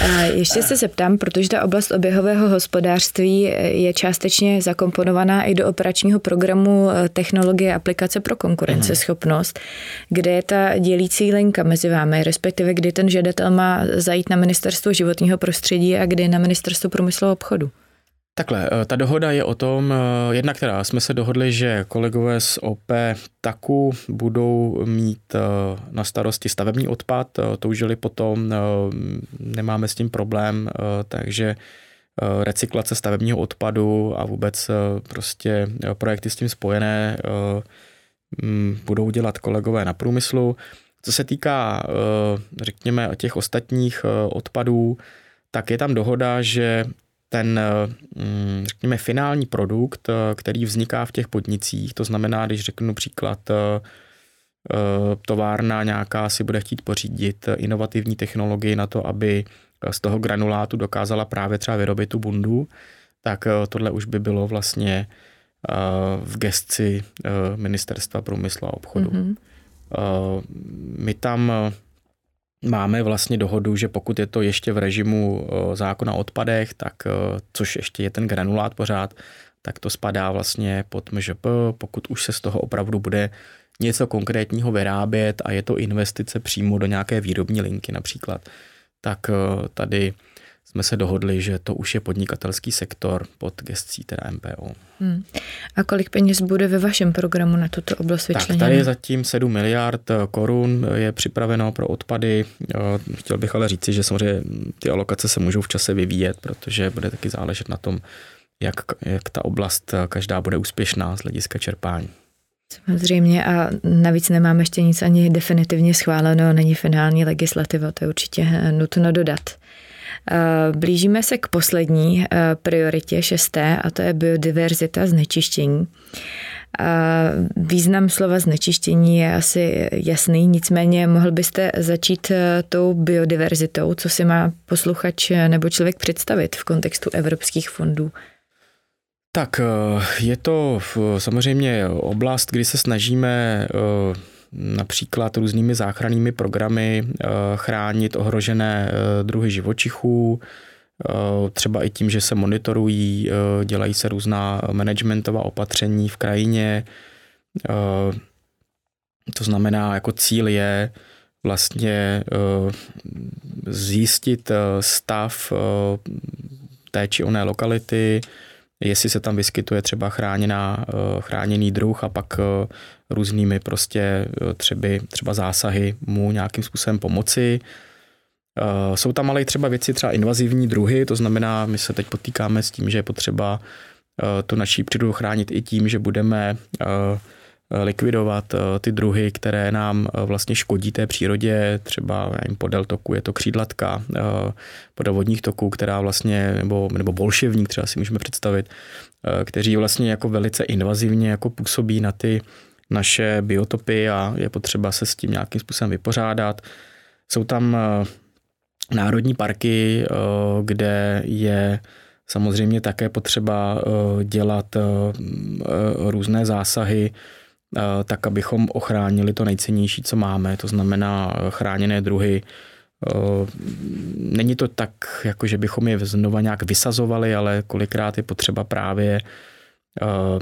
A: A ještě se zeptám, protože ta oblast oběhového hospodářství je částečně zakomponovaná i do operačního programu eh, technologie aplikace pro konkurenceschopnost, kde je ta dělící linka mezi vámi, respektive kdy ten žadatel má zajít na ministerstvo životního prostředí a kdy na ministerstvo průmyslu a obchodu.
B: Takhle, eh, ta dohoda je o tom, eh, jedna, která jsme se dohodli, že kolegové z OP taku budou mít eh, na starosti stavební odpad, toužili potom, nemáme s tím problém, takže recyklace stavebního odpadu a vůbec prostě projekty s tím spojené budou dělat kolegové na průmyslu. Co se týká, řekněme, těch ostatních odpadů, tak je tam dohoda, že ten, mm, řekněme, finální produkt, eh, který vzniká v těch podnicích, to znamená, když řeknu příklad, eh, eh, továrna nějaká si bude chtít pořídit inovativní technologii na to, aby z toho granulátu dokázala právě třeba vyrobit tu bundu, tak tohle už by bylo vlastně v gestci ministerstva průmyslu a obchodu. Mm-hmm. My tam máme vlastně dohodu, že pokud je to ještě v režimu eh, zákona o odpadech, tak eh, což ještě je ten granulát pořád, tak to spadá vlastně pod MŽP, pokud už se z toho opravdu bude něco konkrétního vyrábět a je to investice přímo do nějaké výrobní linky například, tak eh, tady jsme se dohodli, že to už je podnikatelský sektor pod gestcí teda MPO. Hmm.
A: A kolik peněz bude ve vašem programu na tuto oblast vyčleněno?
B: Tak tady je zatím 7 miliard korun, je připraveno pro odpady. Chtěl bych ale říci, že samozřejmě ty alokace se můžou v čase vyvíjet, protože bude taky záležet na tom, jak, jak ta oblast každá bude úspěšná z hlediska čerpání.
A: Samozřejmě a navíc nemáme ještě nic ani definitivně schváleno, není finální legislativa, to je určitě nutno dodat. Eh, blížíme se k poslední eh, prioritě šesté a to je biodiverzita znečištění. A význam slova znečištění je asi jasný, nicméně mohl byste začít eh, tou biodiverzitou, co si má posluchač nebo člověk představit v kontextu evropských fondů?
B: Tak je to samozřejmě oblast, kdy se snažíme například různými záchrannými programy chránit ohrožené druhy živočichů, třeba i tím, že se monitorují, dělají se různá managementová opatření v krajině. To znamená, jako cíl je vlastně zjistit stav té či oné lokality, jestli se tam vyskytuje třeba chráněná, chráněný druh a pak různými prostě třeba, třeba zásahy mu nějakým způsobem pomoci. Jsou tam ale i třeba věci, třeba invazivní druhy, to znamená, my se teď potýkáme s tím, že je potřeba tu naší přírodu chránit i tím, že budeme likvidovat ty druhy, které nám vlastně škodí té přírodě, třeba podél toku je to křídlatka, podél vodních toků, která vlastně, nebo, nebo bolševník třeba si můžeme představit, kteří vlastně jako velice invazivně jako působí na ty naše biotopy a je potřeba se s tím nějakým způsobem vypořádat. Jsou tam národní parky, eh, kde je samozřejmě také potřeba eh, dělat eh, různé zásahy, tak abychom ochránili to nejcennější, co máme, to znamená chráněné druhy. Není to tak, jako že bychom je znova nějak vysazovali, ale kolikrát je potřeba právě Eh,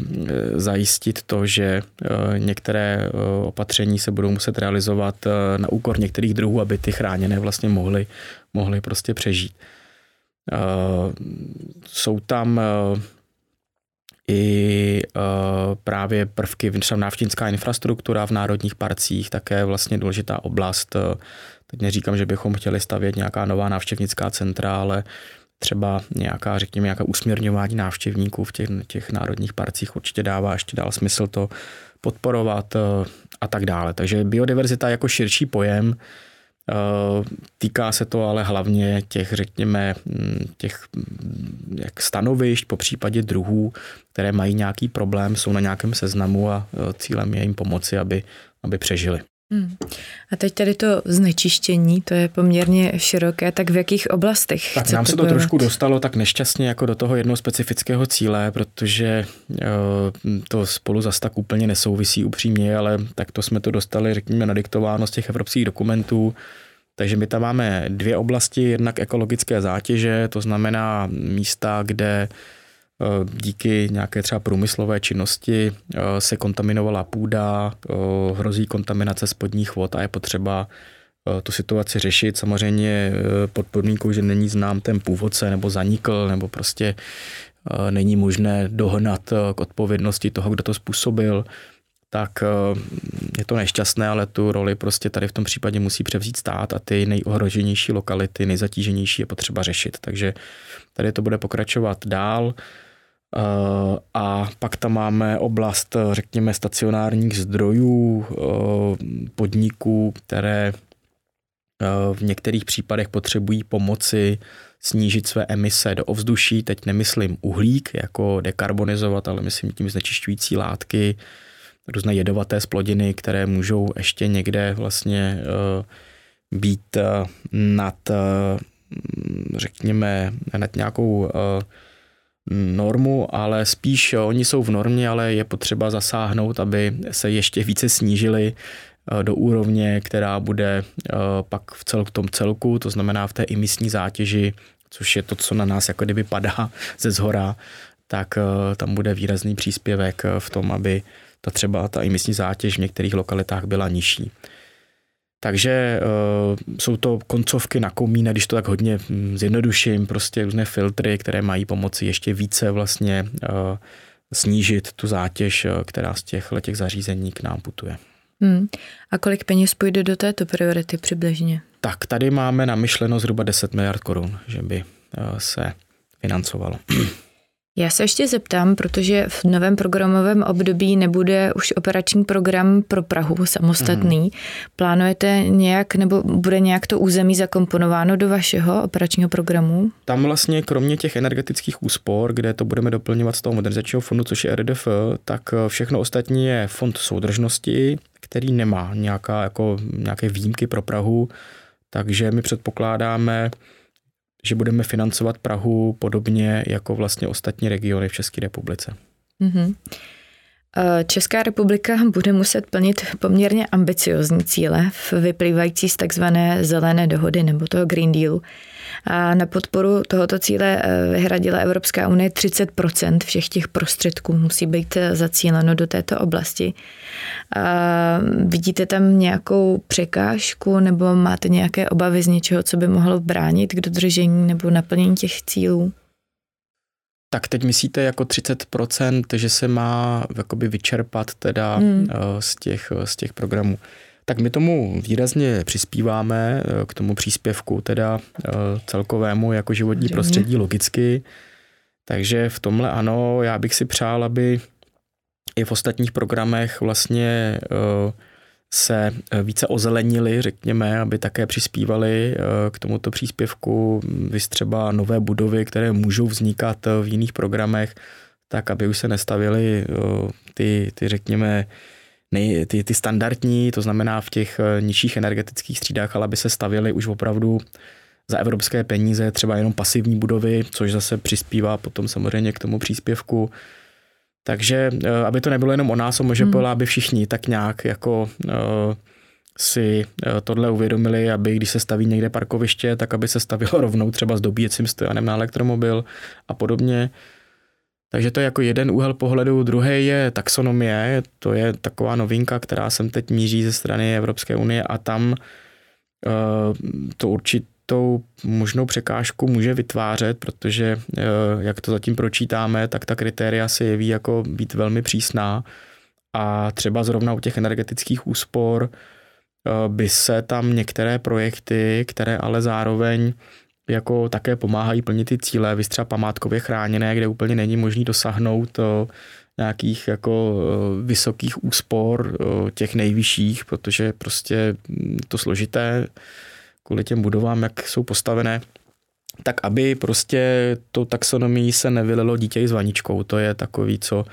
B: zajistit to, že eh, některé eh, opatření se budou muset realizovat na úkor některých druhů, aby ty chráněné vlastně mohly, mohly prostě přežít. Jsou tam i právě prvky, třeba návštěvnická infrastruktura v národních parcích, také vlastně důležitá oblast. Teď neříkám, že bychom chtěli stavět nějaká nová návštěvnická centra, ale třeba nějaká, řekněme, nějaká usměrňování návštěvníků v těch, těch národních parcích určitě dává ještě dál smysl to podporovat eh, a tak dále. Takže biodiverzita jako širší pojem, Týká se to ale hlavně těch, řekněme, hm, těch hm, jak stanovišť, po případě druhů, které mají nějaký problém, jsou na nějakém seznamu a eh, cílem je jim pomoci, aby, aby přežili. Hmm.
A: A teď tady to znečištění, to je poměrně široké, tak v jakých oblastech?
B: Tak nám se to trošku dostalo tak nešťastně jako do toho jednoho specifického cíle, protože eh, to spolu zas tak úplně nesouvisí upřímně, ale tak to jsme to dostali, řekněme, nadiktováno z těch evropských dokumentů. Takže my tam máme dvě oblasti, jednak ekologické zátěže, to znamená místa, kde díky nějaké třeba průmyslové činnosti eh, se kontaminovala půda, eh, hrozí kontaminace spodních vod a je potřeba tu situaci řešit. Samozřejmě pod podmínkou, že není znám ten původce nebo zanikl, nebo prostě není možné dohnat k odpovědnosti toho, kdo to způsobil, tak je to nešťastné, ale tu roli prostě tady v tom případě musí převzít stát a ty nejohroženější lokality, nejzatíženější je potřeba řešit. Takže tady to bude pokračovat dál. Eh, a pak tam máme oblast, řekněme, stacionárních zdrojů, eh, podniků, které eh, v některých případech potřebují pomoci snížit své emise do ovzduší. Teď nemyslím uhlík, jako dekarbonizovat, ale myslím tím znečišťující látky, různé jedovaté splodiny, které můžou ještě někde vlastně být nad, řekněme, nad nějakou normu, ale spíš oni jsou v normě, ale je potřeba zasáhnout, aby se ještě více snížili eh, do úrovně, která bude eh, pak v cel, tom celku, to znamená v té imisní zátěži, což je to, co na nás jako kdyby padá <laughs> ze zhora, tak eh, tam bude výrazný příspěvek v tom, aby ta třeba ta imisní zátěž v některých lokalitách byla nižší. Takže uh, jsou to koncovky na komíne, když to tak hodně hm, zjednoduším, prostě různé filtry, které mají pomoci ještě více vlastně uh, snížit tu zátěž, uh, která z těch těch zařízení k nám putuje.
A: Hmm. A kolik peněz půjde do této priority přibližně?
B: Tak tady máme namyšleno zhruba 10 miliard korun, že by uh, se financovalo. <clears throat>
A: Já se ještě zeptám, protože v novém programovém období nebude už operační program pro Prahu samostatný. Mm. Plánujete nějak, nebo bude nějak to území zakomponováno do vašeho operačního programu?
B: Tam vlastně kromě těch energetických úspor, kde to budeme doplňovat z toho modernizačního fondu, což je RDF, tak všechno ostatní je fond soudržnosti, který nemá nějaká, jako, nějaké výjimky pro Prahu, takže my předpokládáme, že budeme financovat Prahu podobně jako vlastně ostatní regiony v České republice. Mm-hmm.
A: Česká republika bude muset plnit poměrně ambiciozní cíle vyplývající z takzvané zelené dohody nebo toho Green Dealu. A na podporu tohoto cíle eh, vyhradila Evropská unie 30% všech těch prostředků musí být eh, zacíleno do této oblasti. A vidíte tam nějakou překážku nebo máte nějaké obavy z něčeho, co by mohlo bránit k dodržení nebo naplnění těch cílů?
B: Tak teď myslíte jako 30%, že se má jakoby vyčerpat teda hmm. Eh, z, těch, z těch programů. Tak my tomu výrazně přispíváme eh, k tomu příspěvku teda eh, celkovému jako životní prostředí logicky. Takže v tomhle ano, já bych si přál, aby i v ostatních programech vlastně se více ozelenili, řekněme, aby také přispívali k tomuto příspěvku, vys třeba nové budovy, které můžou vznikat v jiných programech, tak aby už se nestavily ty, ty řekněme, nej, ty, ty standardní, to znamená v těch eh, nižších energetických střídách, ale aby se stavěly už opravdu za evropské peníze, třeba jenom pasivní budovy, což zase přispívá potom samozřejmě k tomu příspěvku. Takže eh, aby to nebylo jenom o nás, o MŽPL, hmm. aby všichni tak nějak jako uh, si tohle uvědomili, aby když se staví někde parkoviště, tak aby se stavilo <laughs> rovnou třeba s dobíjecím stojanem na elektromobil a podobně. Takže to je jako jeden úhel pohledu. Druhý je taxonomie, to je taková novinka, která sem teď míří ze strany Evropské unie a tam to určitou možnou překážku může vytvářet, protože uh, jak to zatím pročítáme, tak ta kritéria se jeví jako být velmi přísná. A třeba zrovna u těch energetických úspor uh, by se tam některé projekty, které ale zároveň jako také pomáhají plnit ty cíle, vy třeba památkově chráněné, kde úplně není možný dosáhnout eh, nějakých jako eh, vysokých úspor, eh, těch nejvyšších, protože prostě to složité kvůli těm budovám, jak jsou postavené, tak aby prostě to taxonomii se nevylilo dítě s vaničkou, to je takový, co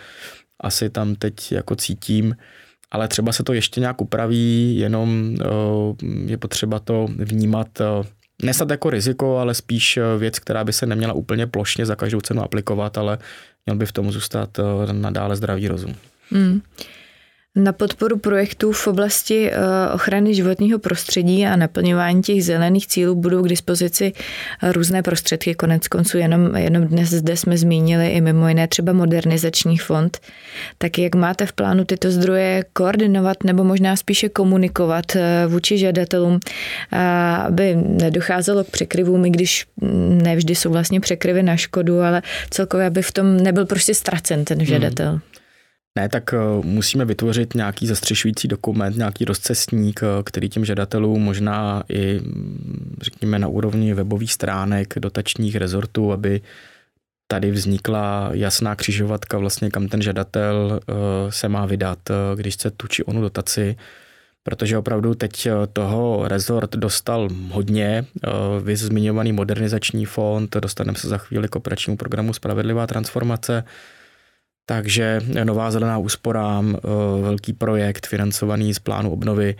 B: asi tam teď jako cítím, ale třeba se to ještě nějak upraví, jenom je potřeba to vnímat nesat jako riziko, ale spíš eh, věc, která by se neměla úplně plošně za každou cenu aplikovat, ale měl by v tom zůstat eh, nadále zdravý rozum. Hmm.
A: Na podporu projektů v oblasti eh, ochrany životního prostředí a naplňování těch zelených cílů budou k dispozici různé prostředky. Konec konců jenom, jenom dnes zde jsme zmínili i mimo jiné třeba modernizační fond. Tak jak máte v plánu tyto zdroje koordinovat nebo možná spíše komunikovat eh, vůči žadatelům, aby nedocházelo k překryvům, i když nevždy jsou vlastně překryvy na škodu, ale celkově, aby v tom nebyl prostě ztracen ten žadatel. Hmm.
B: Ne, tak eh, musíme vytvořit nějaký zastřešující dokument, nějaký rozcestník, eh, který těm žadatelům možná i, mm, řekněme, na úrovni webových stránek, dotačních rezortů, aby tady vznikla jasná křižovatka, vlastně kam ten žadatel eh, se má vydat, když chce tu či onu dotaci, protože opravdu teď toho rezort dostal hodně, vy zmiňovaný modernizační fond, dostaneme se za chvíli k operačnímu programu Spravedlivá transformace, takže Nová zelená úspora, eh, velký projekt financovaný z plánu obnovy,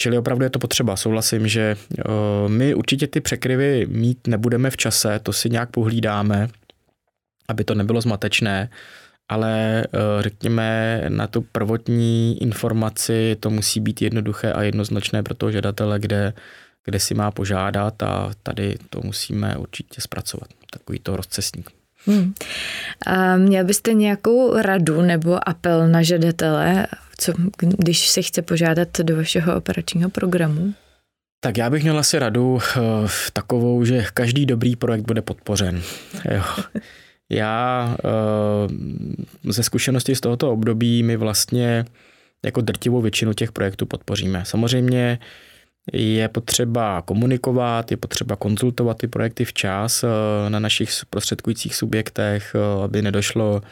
B: Čili opravdu je to potřeba. Souhlasím, že eh, my určitě ty překryvy mít nebudeme v čase, to si nějak pohlídáme, aby to nebylo zmatečné, ale eh, řekněme na tu prvotní informaci to musí být jednoduché a jednoznačné pro toho žadatele, kde, kde si má požádat a tady to musíme určitě zpracovat. Takový to rozcestník. Hmm.
A: A měl byste nějakou radu nebo apel na žadatele, co, když se chce požádat do vašeho operačního programu?
B: Tak já bych měl asi radu uh, takovou, že každý dobrý projekt bude podpořen. Jo. Já uh, ze zkušenosti z tohoto období my vlastně jako drtivou většinu těch projektů podpoříme. Samozřejmě je potřeba komunikovat, je potřeba konzultovat ty projekty včas eh, na našich prostředkujících subjektech, eh, aby nedošlo,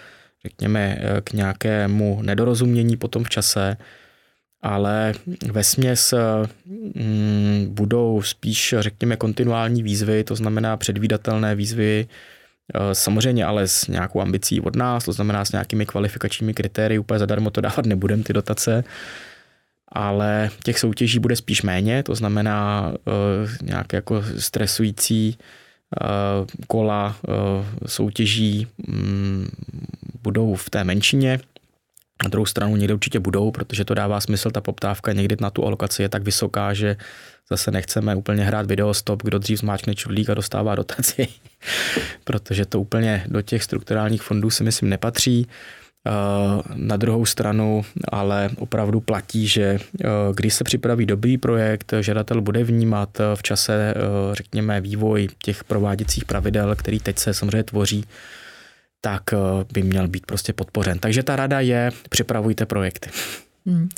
B: řekněme, eh, k nějakému nedorozumění potom v čase, ale ve směs mm, budou spíš, řekněme, kontinuální výzvy, to znamená předvídatelné výzvy, samozřejmě ale s nějakou ambicí od nás, to znamená s nějakými kvalifikačními kritérii, úplně zadarmo to dávat nebudem ty dotace, ale těch soutěží bude spíš méně, to znamená uh, nějaké jako stresující kola soutěží mm, budou v té menšině. Na druhou stranu někde určitě budou, protože to dává smysl, ta poptávka někdy na tu alokaci je tak vysoká, že zase nechceme úplně hrát videostop, kdo dřív zmáčkne čudlík a dostává dotaci, <laughs> protože to úplně do těch strukturálních fondů si myslím nepatří. Eh, na druhou stranu ale opravdu platí, že eh, když se připraví dobrý projekt, žadatel bude vnímat v čase, eh, řekněme, vývoj těch prováděcích pravidel, který teď se samozřejmě tvoří, tak by měl být prostě podpořen. Takže ta rada je, připravujte projekty. Hmm.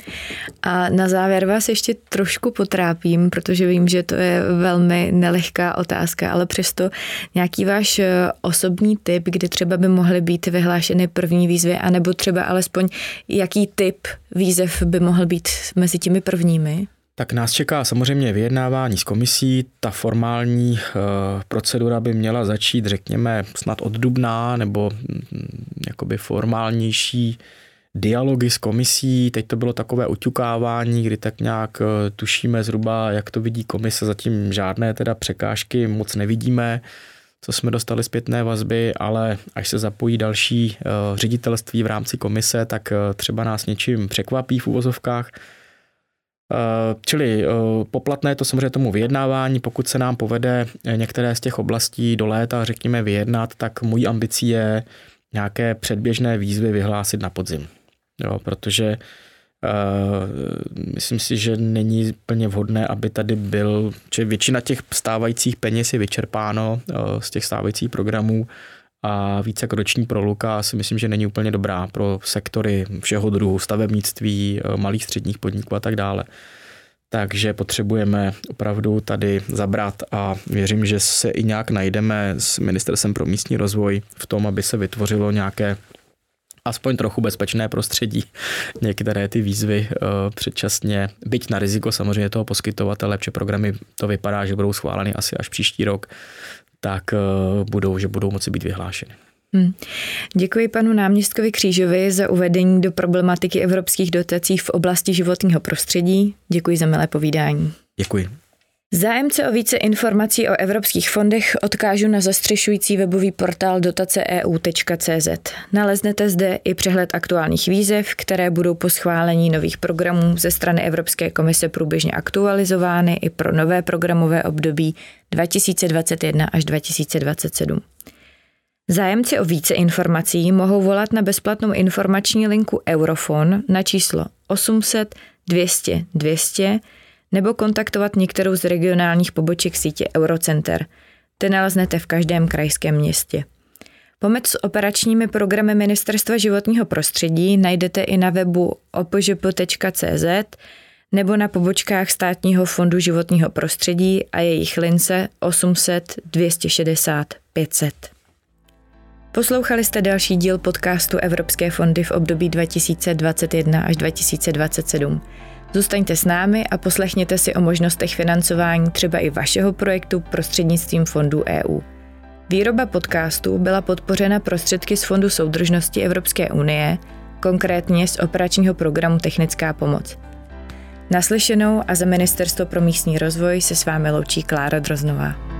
A: A na závěr vás ještě trošku potrápím, protože vím, že to je velmi nelehká otázka, ale přesto nějaký váš eh, osobní typ, kdy třeba by mohly být vyhlášeny první výzvy, anebo třeba alespoň jaký typ výzev by mohl být mezi těmi prvními?
B: Tak nás čeká samozřejmě vyjednávání s komisí. Ta formální uh, procedura by měla začít, řekněme, snad od dubna, nebo mm, jakoby formálnější dialogy s komisí, teď to bylo takové uťukávání, kdy tak nějak eh, tušíme zhruba, jak to vidí komise, zatím žádné teda překážky moc nevidíme, co jsme dostali zpětné vazby, ale až se zapojí další uh, ředitelství v rámci komise, tak uh, třeba nás něčím překvapí v uvozovkách. Čili poplatné to samozřejmě tomu vyjednávání, pokud se nám povede některé z těch oblastí do léta, řekněme, vyjednat, tak mojí ambicí je nějaké předběžné výzvy vyhlásit na podzim jo, protože Uh, myslím si, že není plně vhodné, aby tady byl, že většina těch stávajících peněz je vyčerpáno uh, z těch stávajících programů a více jak roční proluka si myslím, že není úplně dobrá pro sektory všeho druhu, stavebnictví, uh, malých středních podniků a tak dále. Takže potřebujeme opravdu tady zabrat a věřím, že se i nějak najdeme s Ministerstvem pro místní rozvoj v tom, aby se vytvořilo nějaké aspoň trochu bezpečné prostředí. <laughs> Některé ty výzvy uh, předčasně, byť na riziko samozřejmě toho poskytovatele, protože programy to vypadá, že budou schváleny asi až příští rok, tak uh, budou, že budou moci být vyhlášeny. Hmm.
A: Děkuji panu náměstkovi Křížovi za uvedení do problematiky evropských dotací v oblasti životního prostředí. Děkuji za milé povídání.
B: Děkuji.
A: Zájemce o více informací o evropských fondech odkážu na zastřešující webový portál dotaceeu.cz. Naleznete zde i přehled aktuálních výzev, které budou po schválení nových programů ze strany Evropské komise průběžně aktualizovány i pro nové programové období 2021 až 2027. Zájemci o více informací mohou volat na bezplatnou informační linku Eurofon na číslo 800 200 200 nebo kontaktovat některou z regionálních poboček sítě Eurocenter. Ty naleznete v každém krajském městě. Pomoc s operačními programy Ministerstva životního prostředí najdete i na webu opožp.cz nebo na pobočkách Státního fondu životního prostředí a jejich lince 800 260 500. Poslouchali jste další díl podcastu Evropské fondy v období 2021 až 2027. Zůstaňte s námi a poslechněte si o možnostech financování třeba i vašeho projektu prostřednictvím fondů EU. Výroba podcastu byla podpořena prostředky z Fondu soudržnosti Evropské unie, konkrétně z operačního programu Technická pomoc. Naslyšenou a za Ministerstvo pro místní rozvoj se s vámi loučí Klára Droznová.